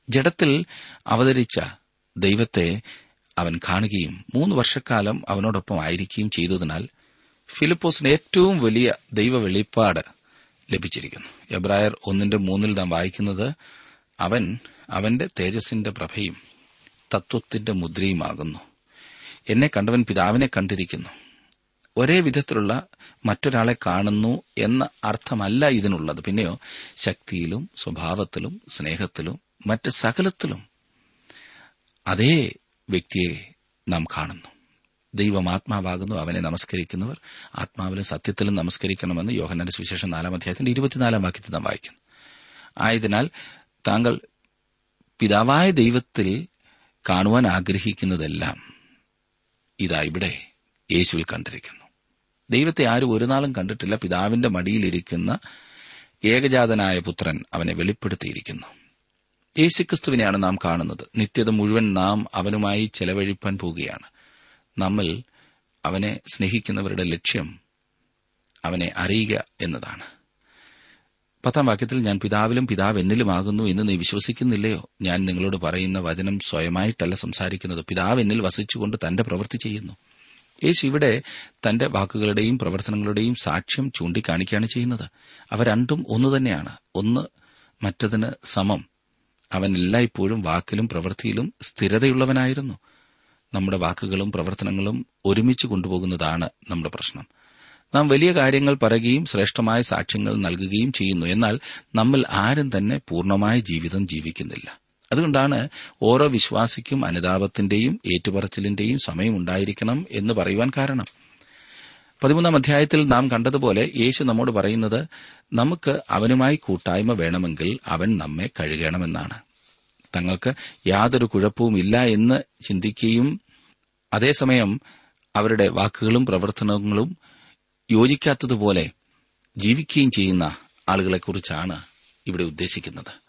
ജഡത്തിൽ അവതരിച്ച ദൈവത്തെ അവൻ കാണുകയും മൂന്ന് വർഷക്കാലം അവനോടൊപ്പം ആയിരിക്കുകയും ചെയ്തതിനാൽ ഫിലിപ്പോസിന് ഏറ്റവും വലിയ ദൈവ വെളിപ്പാട് ലഭിച്ചിരിക്കുന്നു. എബ്രായർ ഒന്നിന്റെ മൂന്നിൽ നാം വായിക്കുന്നത് അവൻ അവന്റെ തേജസിന്റെ പ്രഭയും തത്വത്തിന്റെ മുദ്രയുമാകുന്നു. എന്നെ കണ്ടവൻ പിതാവിനെ കണ്ടിരിക്കുന്നു. ഒരേ വിധത്തിലുള്ള മറ്റൊരാളെ കാണുന്നു എന്ന അർത്ഥമല്ല ഇതിനുള്ളത്. പിന്നെയോ ശക്തിയിലും സ്വഭാവത്തിലും സ്നേഹത്തിലും മറ്റ് സകലത്തിലും അതേ വ്യക്തിയെ നാം കാണുന്നു. ദൈവം ആത്മാവാകുന്നു അവനെ നമസ്കരിക്കുന്നവർ ആത്മാവിലും സത്യത്തിലും നമസ്കരിക്കണമെന്ന് യോഹനന്റെ സുവിശേഷം നാലാം അധ്യായത്തിന്റെ ഇരുപത്തിനാലാം വാക്യത്തിൽ നാം വായിക്കുന്നു. ആയതിനാൽ താങ്കൾ പിതാവായ ദൈവത്തിൽ കാണുവാൻ ആഗ്രഹിക്കുന്നതെല്ലാം ഇതാ ഇവിടെ യേശുവിൽ കണ്ടിരിക്കുന്നു. ദൈവത്തെ ആരും ഒരു നാളും കണ്ടിട്ടില്ല. പിതാവിന്റെ മടിയിലിരിക്കുന്ന ഏകജാതനായ പുത്രൻ അവനെ വെളിപ്പെടുത്തിയിരിക്കുന്നു. യേശുക്രിസ്തുവിനെയാണ് നാം കാണുന്നത്. നിത്യത മുഴുവൻ നാം അവനുമായി ചെലവഴിപ്പാൻ പോകുകയാണ് നമ്മൾ അവനെ സ്നേഹിക്കുന്നവരുടെ ലക്ഷ്യം അവനെ അറിയുക എന്നതാണ്. പത്താം വാക്യത്തിൽ ഞാൻ പിതാവിലും പിതാവ് എന്നിലുമാകുന്നു എന്ന് നീ വിശ്വസിക്കുന്നില്ലയോ? ഞാൻ നിങ്ങളോട് പറയുന്ന വചനം സ്വയമായിട്ടല്ല സംസാരിക്കുന്നത്. പിതാവ് എന്നിൽ വസിച്ചുകൊണ്ട് തന്റെ പ്രവൃത്തി ചെയ്യുന്നു. യേശു ഇവിടെ തന്റെ വാക്കുകളുടെയും പ്രവർത്തനങ്ങളുടെയും സാക്ഷ്യം ചൂണ്ടിക്കാണിക്കുകയാണ് ചെയ്യുന്നത്. അവ രണ്ടും ഒന്നു തന്നെയാണ്. ഒന്ന് മറ്റതിന് സമം. അവൻ എല്ലായ്പ്പോഴും വാക്കിലും പ്രവൃത്തിയിലും സ്ഥിരതയുള്ളവനായിരുന്നു. നമ്മുടെ വാക്കുകളും പ്രവർത്തനങ്ങളും ഒരുമിച്ച് കൊണ്ടുപോകുന്നതാണ് നമ്മുടെ പ്രശ്നം. നാം വലിയ കാര്യങ്ങൾ പറയുകയും ശ്രേഷ്ഠമായ സാക്ഷ്യങ്ങൾ നൽകുകയും ചെയ്യുന്നു. എന്നാൽ നമ്മൾ ആരും തന്നെ പൂർണമായ ജീവിതം ജീവിക്കുന്നില്ല. അതുകൊണ്ടാണ് ഓരോ വിശ്വാസിക്കും അനുതാപത്തിന്റെയും ഏറ്റുപറച്ചിലിന്റെയും സമയമുണ്ടായിരിക്കണം എന്ന് പറയുവാൻ കാരണം. പതിമൂന്നാം അധ്യായത്തിൽ നാം കണ്ടതുപോലെ യേശു നമ്മോട് പറയുന്നത് നമുക്ക് അവനുമായി കൂട്ടായ്മ വേണമെങ്കിൽ അവൻ നമ്മെ കഴുകണമെന്നാണ്. തങ്ങൾക്ക് യാതൊരു കുഴപ്പവും ഇല്ല എന്ന് ചിന്തിക്കുകയും അതേസമയം അവരുടെ വാക്കുകളും പ്രവർത്തനങ്ങളും യോജിക്കാത്തതുപോലെ ജീവിക്കുകയും ചെയ്യുന്ന ആളുകളെക്കുറിച്ചാണ് ഇവിടെ ഉദ്ദേശിക്കുന്നത്.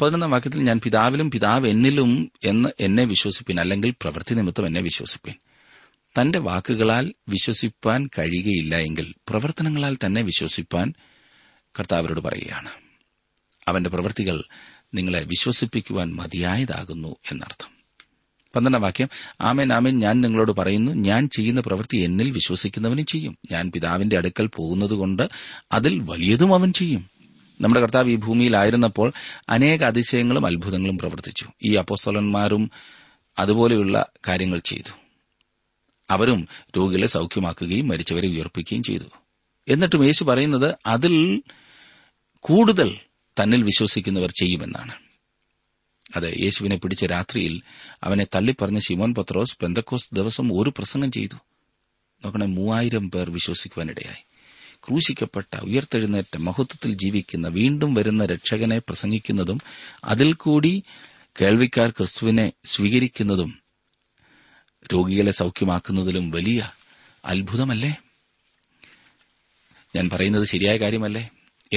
പതിനൊന്നാം വാക്യത്തിൽ ഞാൻ പിതാവിലും പിതാവ് എന്നിലും എന്ന് എന്നെ വിശ്വസിപ്പിൻ അല്ലെങ്കിൽ പ്രവൃത്തി നിമിത്തം എന്നെ വിശ്വസിപ്പിൻ. തന്റെ വാക്കുകളാൽ വിശ്വസിപ്പാൻ കഴിയുകയില്ല എങ്കിൽ പ്രവർത്തനങ്ങളാൽ തന്നെ വിശ്വസിപ്പാൻ കർത്താവരോട് പറയുകയാണ്. അവന്റെ പ്രവൃത്തികൾ നിങ്ങളെ വിശ്വസിപ്പിക്കുവാൻ മതിയായതാകുന്നു എന്നർത്ഥം. പന്ത്രണ്ടാം വാക്യം ആമേൻ ആമേൻ ഞാൻ നിങ്ങളോട് പറയുന്നു ഞാൻ ചെയ്യുന്ന പ്രവൃത്തി എന്നിൽ വിശ്വസിക്കുന്നവനും ചെയ്യും. ഞാൻ പിതാവിന്റെ അടുക്കൽ പോകുന്നതുകൊണ്ട് അതിൽ വലിയതും അവൻ ചെയ്യും. നമ്മുടെ കർത്താവ് ഈ ഭൂമിയിലായിരുന്നപ്പോൾ അനേക അതിശയങ്ങളും അത്ഭുതങ്ങളും പ്രവർത്തിച്ചു. ഈ അപ്പോസ്തലന്മാരും അതുപോലെയുള്ള കാര്യങ്ങൾ ചെയ്തു. അവരും രോഗികളെ സൌഖ്യമാക്കുകയും മരിച്ചവരെ ഉയർപ്പിക്കുകയും ചെയ്തു. എന്നിട്ടും യേശു പറയുന്നത് അതിൽ കൂടുതൽ തന്നിൽ വിശ്വസിക്കുന്നവർ ചെയ്യുമെന്നാണ്. അതെ യേശുവിനെ പിടിച്ച രാത്രിയിൽ അവനെ തള്ളിപ്പറഞ്ഞ ശിമോൻ പത്രോസ് പെന്തക്കോസ് ദിവസം ഒരു പ്രസംഗം ചെയ്തു. നോക്കണേ മൂവായിരം പേർ വിശ്വസിക്കുവാനിടയായി. ക്രൂശിക്കപ്പെട്ട ഉയർത്തെഴുന്നേറ്റ മഹത്വത്തിൽ ജീവിക്കുന്ന വീണ്ടും വരുന്ന രക്ഷകനെ പ്രസംഗിക്കുന്നതും അതിൽ കൂടി കേൾവിക്കാർ ക്രിസ്തുവിനെ സ്വീകരിക്കുന്നതും രോഗികളെ സൌഖ്യമാക്കുന്നതിലും വലിയ അത്ഭുതമല്ലേ? ഞാൻ പറയുന്നത് ശരിയായ കാര്യമല്ലേ?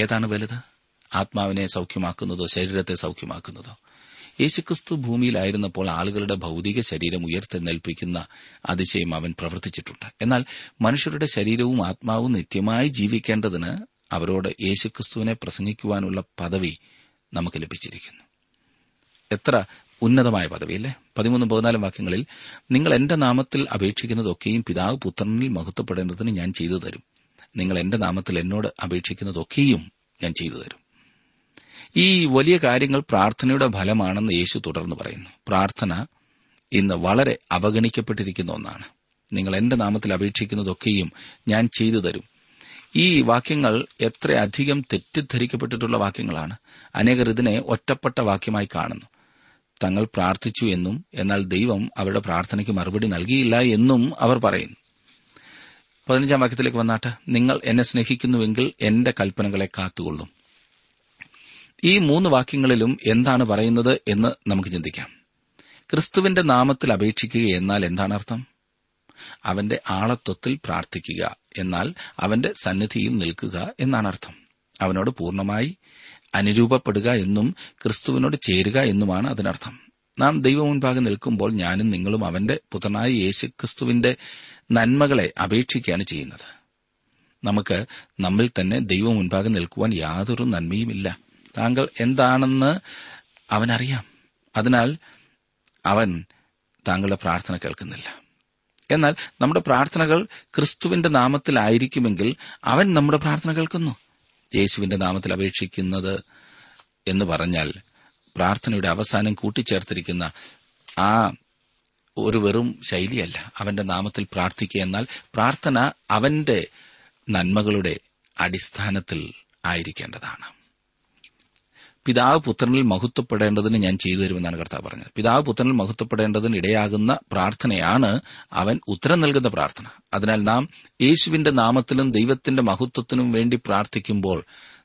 ഏതാണ് വലുത്? ആത്മാവിനെ സൌഖ്യമാക്കുന്നതോ ശരീരത്തെ സൌഖ്യമാക്കുന്നതോ. യേശുക്രിസ്തു ഭൂമിയിലായിരുന്നപ്പോൾ ആളുകളുടെ ഭൌതിക ശരീരം ഉയർത്തെന്നേൽപ്പിക്കുന്ന അതിശയം അവൻ പ്രവർത്തിച്ചിട്ടുണ്ട്. എന്നാൽ മനുഷ്യരുടെ ശരീരവും ആത്മാവും നിത്യമായി ജീവിക്കേണ്ടതിന് അവരോട് യേശുക്രിസ്തുവിനെ പ്രസംഗിക്കുവാനുള്ള പദവി നമുക്ക് ലഭിച്ചിരിക്കുന്നു. എത്ര ഉന്നതമായ പദവിയല്ലേ പതിമൂന്നും പതിനാലും വാക്യങ്ങളിൽ നിങ്ങൾ എന്റെ നാമത്തിൽ അപേക്ഷിക്കുന്നതൊക്കെയും പിതാവ് പുത്രനിൽ മഹത്വപ്പെടേണ്ടതിന് ഞാൻ ചെയ്തു തരും. നിങ്ങൾ എന്റെ നാമത്തിൽ എന്നോട് അപേക്ഷിക്കുന്നതൊക്കെയും ഞാൻ ചെയ്തു തരും. ഈ വലിയ കാര്യങ്ങൾ പ്രാർത്ഥനയുടെ ഫലമാണെന്ന് യേശു തുടർന്ന് പറയുന്നു. പ്രാർത്ഥന ഇന്ന് വളരെ അവഗണിക്കപ്പെട്ടിരിക്കുന്ന ഒന്നാണ്. നിങ്ങൾ എന്റെ നാമത്തിൽ അപേക്ഷിക്കുന്നതൊക്കെയും ഞാൻ ചെയ്തു തരും. ഈ വാക്യങ്ങൾ എത്രയധികം തെറ്റിദ്ധരിക്കപ്പെട്ടിട്ടുള്ള വാക്യങ്ങളാണ്. അനേകർ ഇതിനെ ഒറ്റപ്പെട്ട വാക്യമായി കാണുന്നു. തങ്ങൾ പ്രാർത്ഥിച്ചു എന്നും എന്നാൽ ദൈവം അവരുടെ പ്രാർത്ഥനയ്ക്ക് മറുപടി നൽകിയില്ല എന്നും അവർ പറയുന്നു. പതിനഞ്ചാം വാക്യത്തിലേക്ക് വന്നാട്ട്. നിങ്ങൾ എന്നെ സ്നേഹിക്കുന്നുവെങ്കിൽ എന്റെ കൽപ്പനകളെ കാത്തുകൊള്ളും. ഈ മൂന്ന് വാക്യങ്ങളിലും എന്താണ് പറയുന്നത് എന്ന് നമുക്ക് ചിന്തിക്കാം. ക്രിസ്തുവിന്റെ നാമത്തിൽ അപേക്ഷിക്കുക എന്നാൽ എന്താണ് അർത്ഥം? അവന്റെ ആളത്വത്തിൽ പ്രാർത്ഥിക്കുക എന്നാൽ അവന്റെ സന്നിധിയിൽ നിൽക്കുക എന്നാണ് അർത്ഥം. അവനോട് പൂർണമായി അനുരൂപപ്പെടുക എന്നും ക്രിസ്തുവിനോട് ചേരുക എന്നുമാണ് അതിനർത്ഥം. നാം ദൈവം മുൻപാകെ നിൽക്കുമ്പോൾ ഞാനും നിങ്ങളും അവന്റെ പുത്രനായ യേശു ക്രിസ്തുവിന്റെ നന്മകളെ അപേക്ഷിക്കുകയാണ് ചെയ്യുന്നത്. നമുക്ക് നമ്മിൽ തന്നെ ദൈവം മുൻപാകെ നിൽക്കുവാൻ യാതൊരു നന്മയുമില്ല. താങ്കൾ എന്താണെന്ന് അവനറിയാം. അതിനാൽ അവൻ താങ്കളുടെ പ്രാർത്ഥന കേൾക്കുന്നില്ല. എന്നാൽ നമ്മുടെ പ്രാർത്ഥനകൾ ക്രിസ്തുവിന്റെ നാമത്തിലായിരിക്കുമെങ്കിൽ അവൻ നമ്മുടെ പ്രാർത്ഥന കേൾക്കുന്നു. യേശുവിന്റെ നാമത്തിൽ അപേക്ഷിക്കുന്നത് എന്ന് പറഞ്ഞാൽ പ്രാർത്ഥനയുടെ അവസാനം കൂട്ടിച്ചേർത്തിരിക്കുന്ന ആ ഒരു വെറും ശൈലിയല്ല. അവന്റെ നാമത്തിൽ പ്രാർത്ഥിക്കുക എന്നാൽ പ്രാർത്ഥന അവന്റെ നന്മകളുടെ അടിസ്ഥാനത്തിൽ ആയിരിക്കേണ്ടതാണ്. പിതാവ് പുത്രനിൽ മഹത്വപ്പെടേണ്ടതിന് ഞാൻ ചെയ്തു തരുമെന്നാണ് കർത്താവ് പറഞ്ഞത്. പിതാവ് പുത്രനിൽ മഹത്വപ്പെടേണ്ടതിന് ഇടയാകുന്ന പ്രാർത്ഥനയാണ് അവൻ ഉത്തരം നൽകുന്ന പ്രാർത്ഥന. അതിനാൽ നാം യേശുവിന്റെ നാമത്തിലും ദൈവത്തിന്റെ മഹത്വത്തിനും വേണ്ടി പ്രാർത്ഥിക്കുമ്പോൾ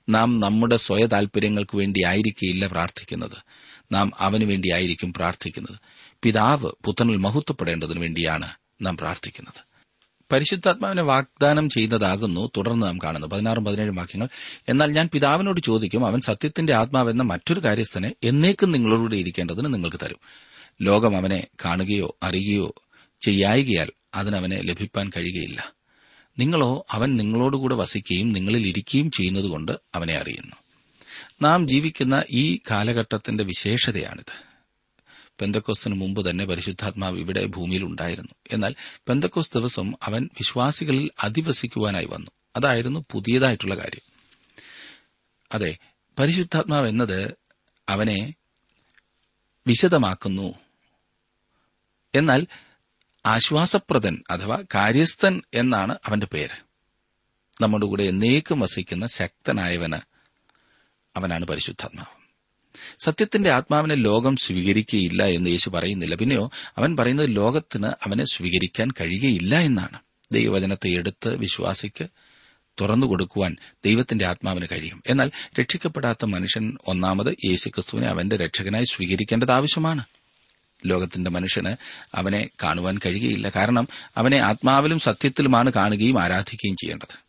നാം നമ്മുടെ സ്വയ താൽപര്യങ്ങൾക്ക് ആയിരിക്കില്ല പ്രാർത്ഥിക്കുന്നത്. നാം അവന് വേണ്ടിയായിരിക്കും പ്രാർത്ഥിക്കുന്നത്. പിതാവ് പുത്രനിൽ മഹത്വപ്പെടേണ്ടതിനു വേണ്ടിയാണ് നാം പ്രാർത്ഥിക്കുന്നത്. പരിശുദ്ധാത്മാവിനെ വാഗ്ദാനം ചെയ്യുന്നതാകുന്നു തുടർന്ന് നാം കാണുന്നു. പതിനാറും പതിനേഴും വാക്യങ്ങൾ. എന്നാൽ ഞാൻ പിതാവിനോട് ചോദിക്കും അവൻ സത്യത്തിന്റെ ആത്മാവെന്ന മറ്റൊരു കാര്യസ്ഥനെ എന്നേക്കും നിങ്ങളോടുകൂടി ഇരിക്കേണ്ടതിന് നിങ്ങൾക്ക് തരും. ലോകം അവനെ കാണുകയോ അറിയുകയോ ചെയ്യായികയാൽ അതിനവനെ ലഭിപ്പാൻ കഴിയുകയില്ല. നിങ്ങളോ അവൻ നിങ്ങളോടുകൂടെ വസിക്കുകയും നിങ്ങളിൽ ഇരിക്കുകയും ചെയ്യുന്നതുകൊണ്ട് അവനെ അറിയുന്നു. നാം ജീവിക്കുന്ന ഈ കാലഘട്ടത്തിന്റെ വിശേഷതയാണിത്. പെന്തക്കോസ്തിന് മുമ്പ് തന്നെ പരിശുദ്ധാത്മാവ് ഇവിടെ ഭൂമിയിൽ ഉണ്ടായിരുന്നു എന്നാൽ പെന്തക്കോസ് ദിവസം അവൻ വിശ്വാസികളിൽ അധിവസിക്കുവാനായി വന്നു. അതായിരുന്നു പുതിയതായിട്ടുള്ള കാര്യം. അതെ പരിശുദ്ധാത്മാവ് എന്നത് അവനെ വിശദമാക്കുന്നു. എന്നാൽ ആശ്വാസപ്രദൻ അഥവാ കാര്യസ്ഥൻ എന്നാണ് അവന്റെ പേര്. നമ്മുടെ കൂടെ എന്നേക്കും വസിക്കുന്ന ശക്തനായവന് അവനാണ് പരിശുദ്ധാത്മാവ്. സത്യത്തിന്റെ ആത്മാവിനെ ലോകം സ്വീകരിക്കുകയില്ല എന്ന് യേശു പറയുന്നില്ല. പിന്നെയോ അവൻ പറയുന്നത് ലോകത്തിന് അവനെ സ്വീകരിക്കാൻ കഴിയുകയില്ല എന്നാണ്. ദൈവവചനത്തെ എടുത്ത് വിശ്വാസിക്ക് തുറന്നു കൊടുക്കുവാൻ ദൈവത്തിന്റെ ആത്മാവിന് കഴിയും. എന്നാൽ രക്ഷിക്കപ്പെടാത്ത മനുഷ്യൻ ഒന്നാമത് യേശുക്രിസ്തുവിനെ അവന്റെ രക്ഷകനായി സ്വീകരിക്കേണ്ടത് ആവശ്യമാണ്. ലോകത്തിന്റെ മനുഷ്യന് അവനെ കാണുവാൻ കഴിയുകയില്ല. കാരണം അവനെ ആത്മാവിലും സത്യത്തിലുമാണ് കാണുകയും ആരാധിക്കുകയും ചെയ്യേണ്ടത്.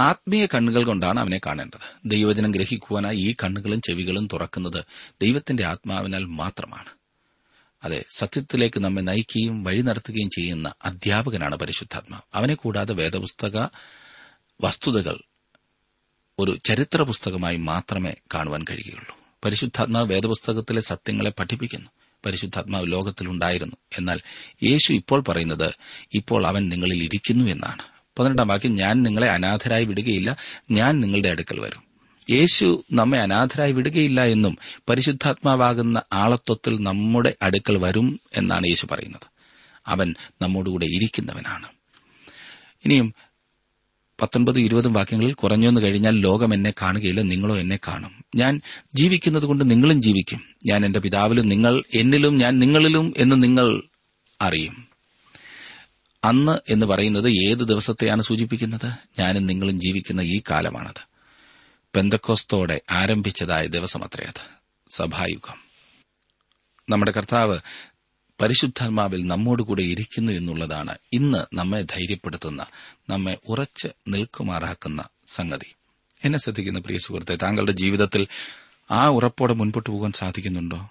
ആത്മീയ കണ്ണുകൾ കൊണ്ടാണ് അവനെ കാണേണ്ടത്. ദൈവജനം ഗ്രഹിക്കുവാനായി ഈ കണ്ണുകളും ചെവികളും തുറക്കുന്നത് ദൈവത്തിന്റെ ആത്മാവിനാൽ മാത്രമാണ്. അതെ സത്യത്തിലേക്ക് നമ്മെ നയിക്കുകയും വഴി നടത്തുകയും ചെയ്യുന്ന അധ്യാപകനാണ് പരിശുദ്ധാത്മാവ്. അവനെ കൂടാതെ വേദപുസ്തക വസ്തുതകൾ ഒരു ചരിത്ര പുസ്തകമായി മാത്രമേ കാണുവാൻ കഴിയുകയുള്ളൂ. പരിശുദ്ധാത്മാവ് വേദപുസ്തകത്തിലെ സത്യങ്ങളെ പഠിപ്പിക്കുന്നു. പരിശുദ്ധാത്മാവ് ലോകത്തിലുണ്ടായിരുന്നു. എന്നാൽ യേശു ഇപ്പോൾ പറയുന്നത് ഇപ്പോൾ അവൻ നിങ്ങളിൽ ഇരിക്കുന്നു എന്നാണ്. പതിനെട്ടാം വാക്യം ഞാൻ നിങ്ങളെ അനാഥരായി വിടുകയില്ല ഞാൻ നിങ്ങളുടെ അടുക്കൽ വരും. യേശു നമ്മെ അനാഥരായി വിടുകയില്ല എന്നും പരിശുദ്ധാത്മാവാകുന്ന ആളത്വത്തിൽ നമ്മുടെ അടുക്കൽ വരും എന്നാണ് യേശു പറയുന്നത്. അവൻ നമ്മോടുകൂടെ ഇരിക്കുന്നവനാണ്. ഇനിയും പത്തൊൻപതും ഇരുപതും വാക്യങ്ങളിൽ കുറഞ്ഞൊന്നു കഴിഞ്ഞാൽ ലോകം എന്നെ കാണുകയില്ല നിങ്ങളോ എന്നെ കാണും. ഞാൻ ജീവിക്കുന്നത് കൊണ്ട് നിങ്ങളും ജീവിക്കും. ഞാൻ എന്റെ പിതാവിലും നിങ്ങൾ എന്നിലും ഞാൻ നിങ്ങളിലും എന്ന് നിങ്ങൾ അറിയും. അന്ന് എന്ന് പറയുന്നത് ഏത് ദിവസത്തെയാണ് സൂചിപ്പിക്കുന്നത്? ഞാനും നിങ്ങളും ജീവിക്കുന്ന ഈ കാലമാണത്. പെന്തക്കോസ്തോടെ ആരംഭിച്ചതായ ദിവസമത്രേ അത്. സഭായുഗം. നമ്മുടെ കർത്താവ് പരിശുദ്ധാത്മാവിൽ നമ്മോടുകൂടെ ഇരിക്കുന്നു എന്നുള്ളതാണ് ഇന്ന് നമ്മെ ധൈര്യപ്പെടുത്തുന്ന നമ്മെ ഉറച്ച് നിൽക്കുമാറാക്കുന്ന സംഗതി. എന്നെ ശ്രദ്ധിക്കുന്ന പ്രിയ സുഹൃത്തെ താങ്കളുടെ ജീവിതത്തിൽ ആ ഉറപ്പോടെ മുൻപോട്ട് പോകാൻ സാധിക്കുന്നുണ്ടോ?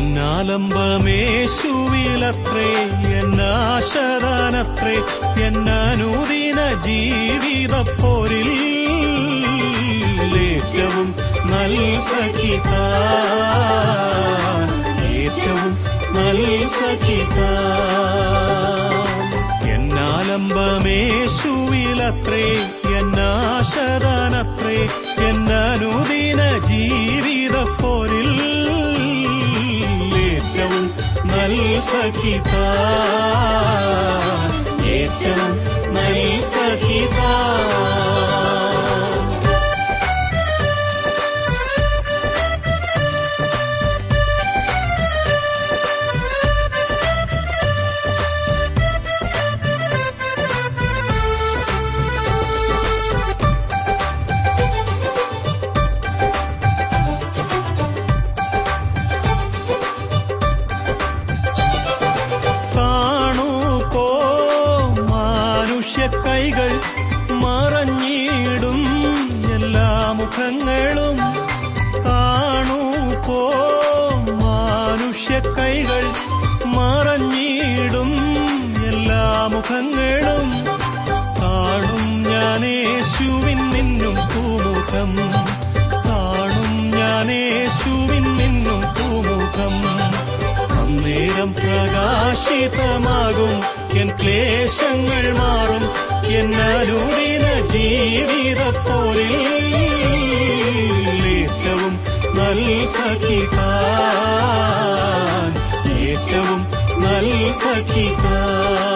എന്നാലംബമേശുവിലത്രേ എന്നാശദാനത്രേ എന്നനുദിന ജീവിതപ്പോരിൽ ഏറ്റവും നല്ല സഖിത. ഏറ്റവും നല്ല സഖിത. എന്നാലംബമേശുവിലത്രേ എന്നാശദാനത്രേ എന്നനുദിന ജീവിതപ്പോരിൽ मयि सखिता एतम् मयि सखिता ക്ലേശങ്ങൾ മാറും. എന്നാലൂടിന ജീവിതപ്പോരിൽ ഏറ്റവും നൽ സഖിതാൻ ഏറ്റവും നൽ സഖിതാൻ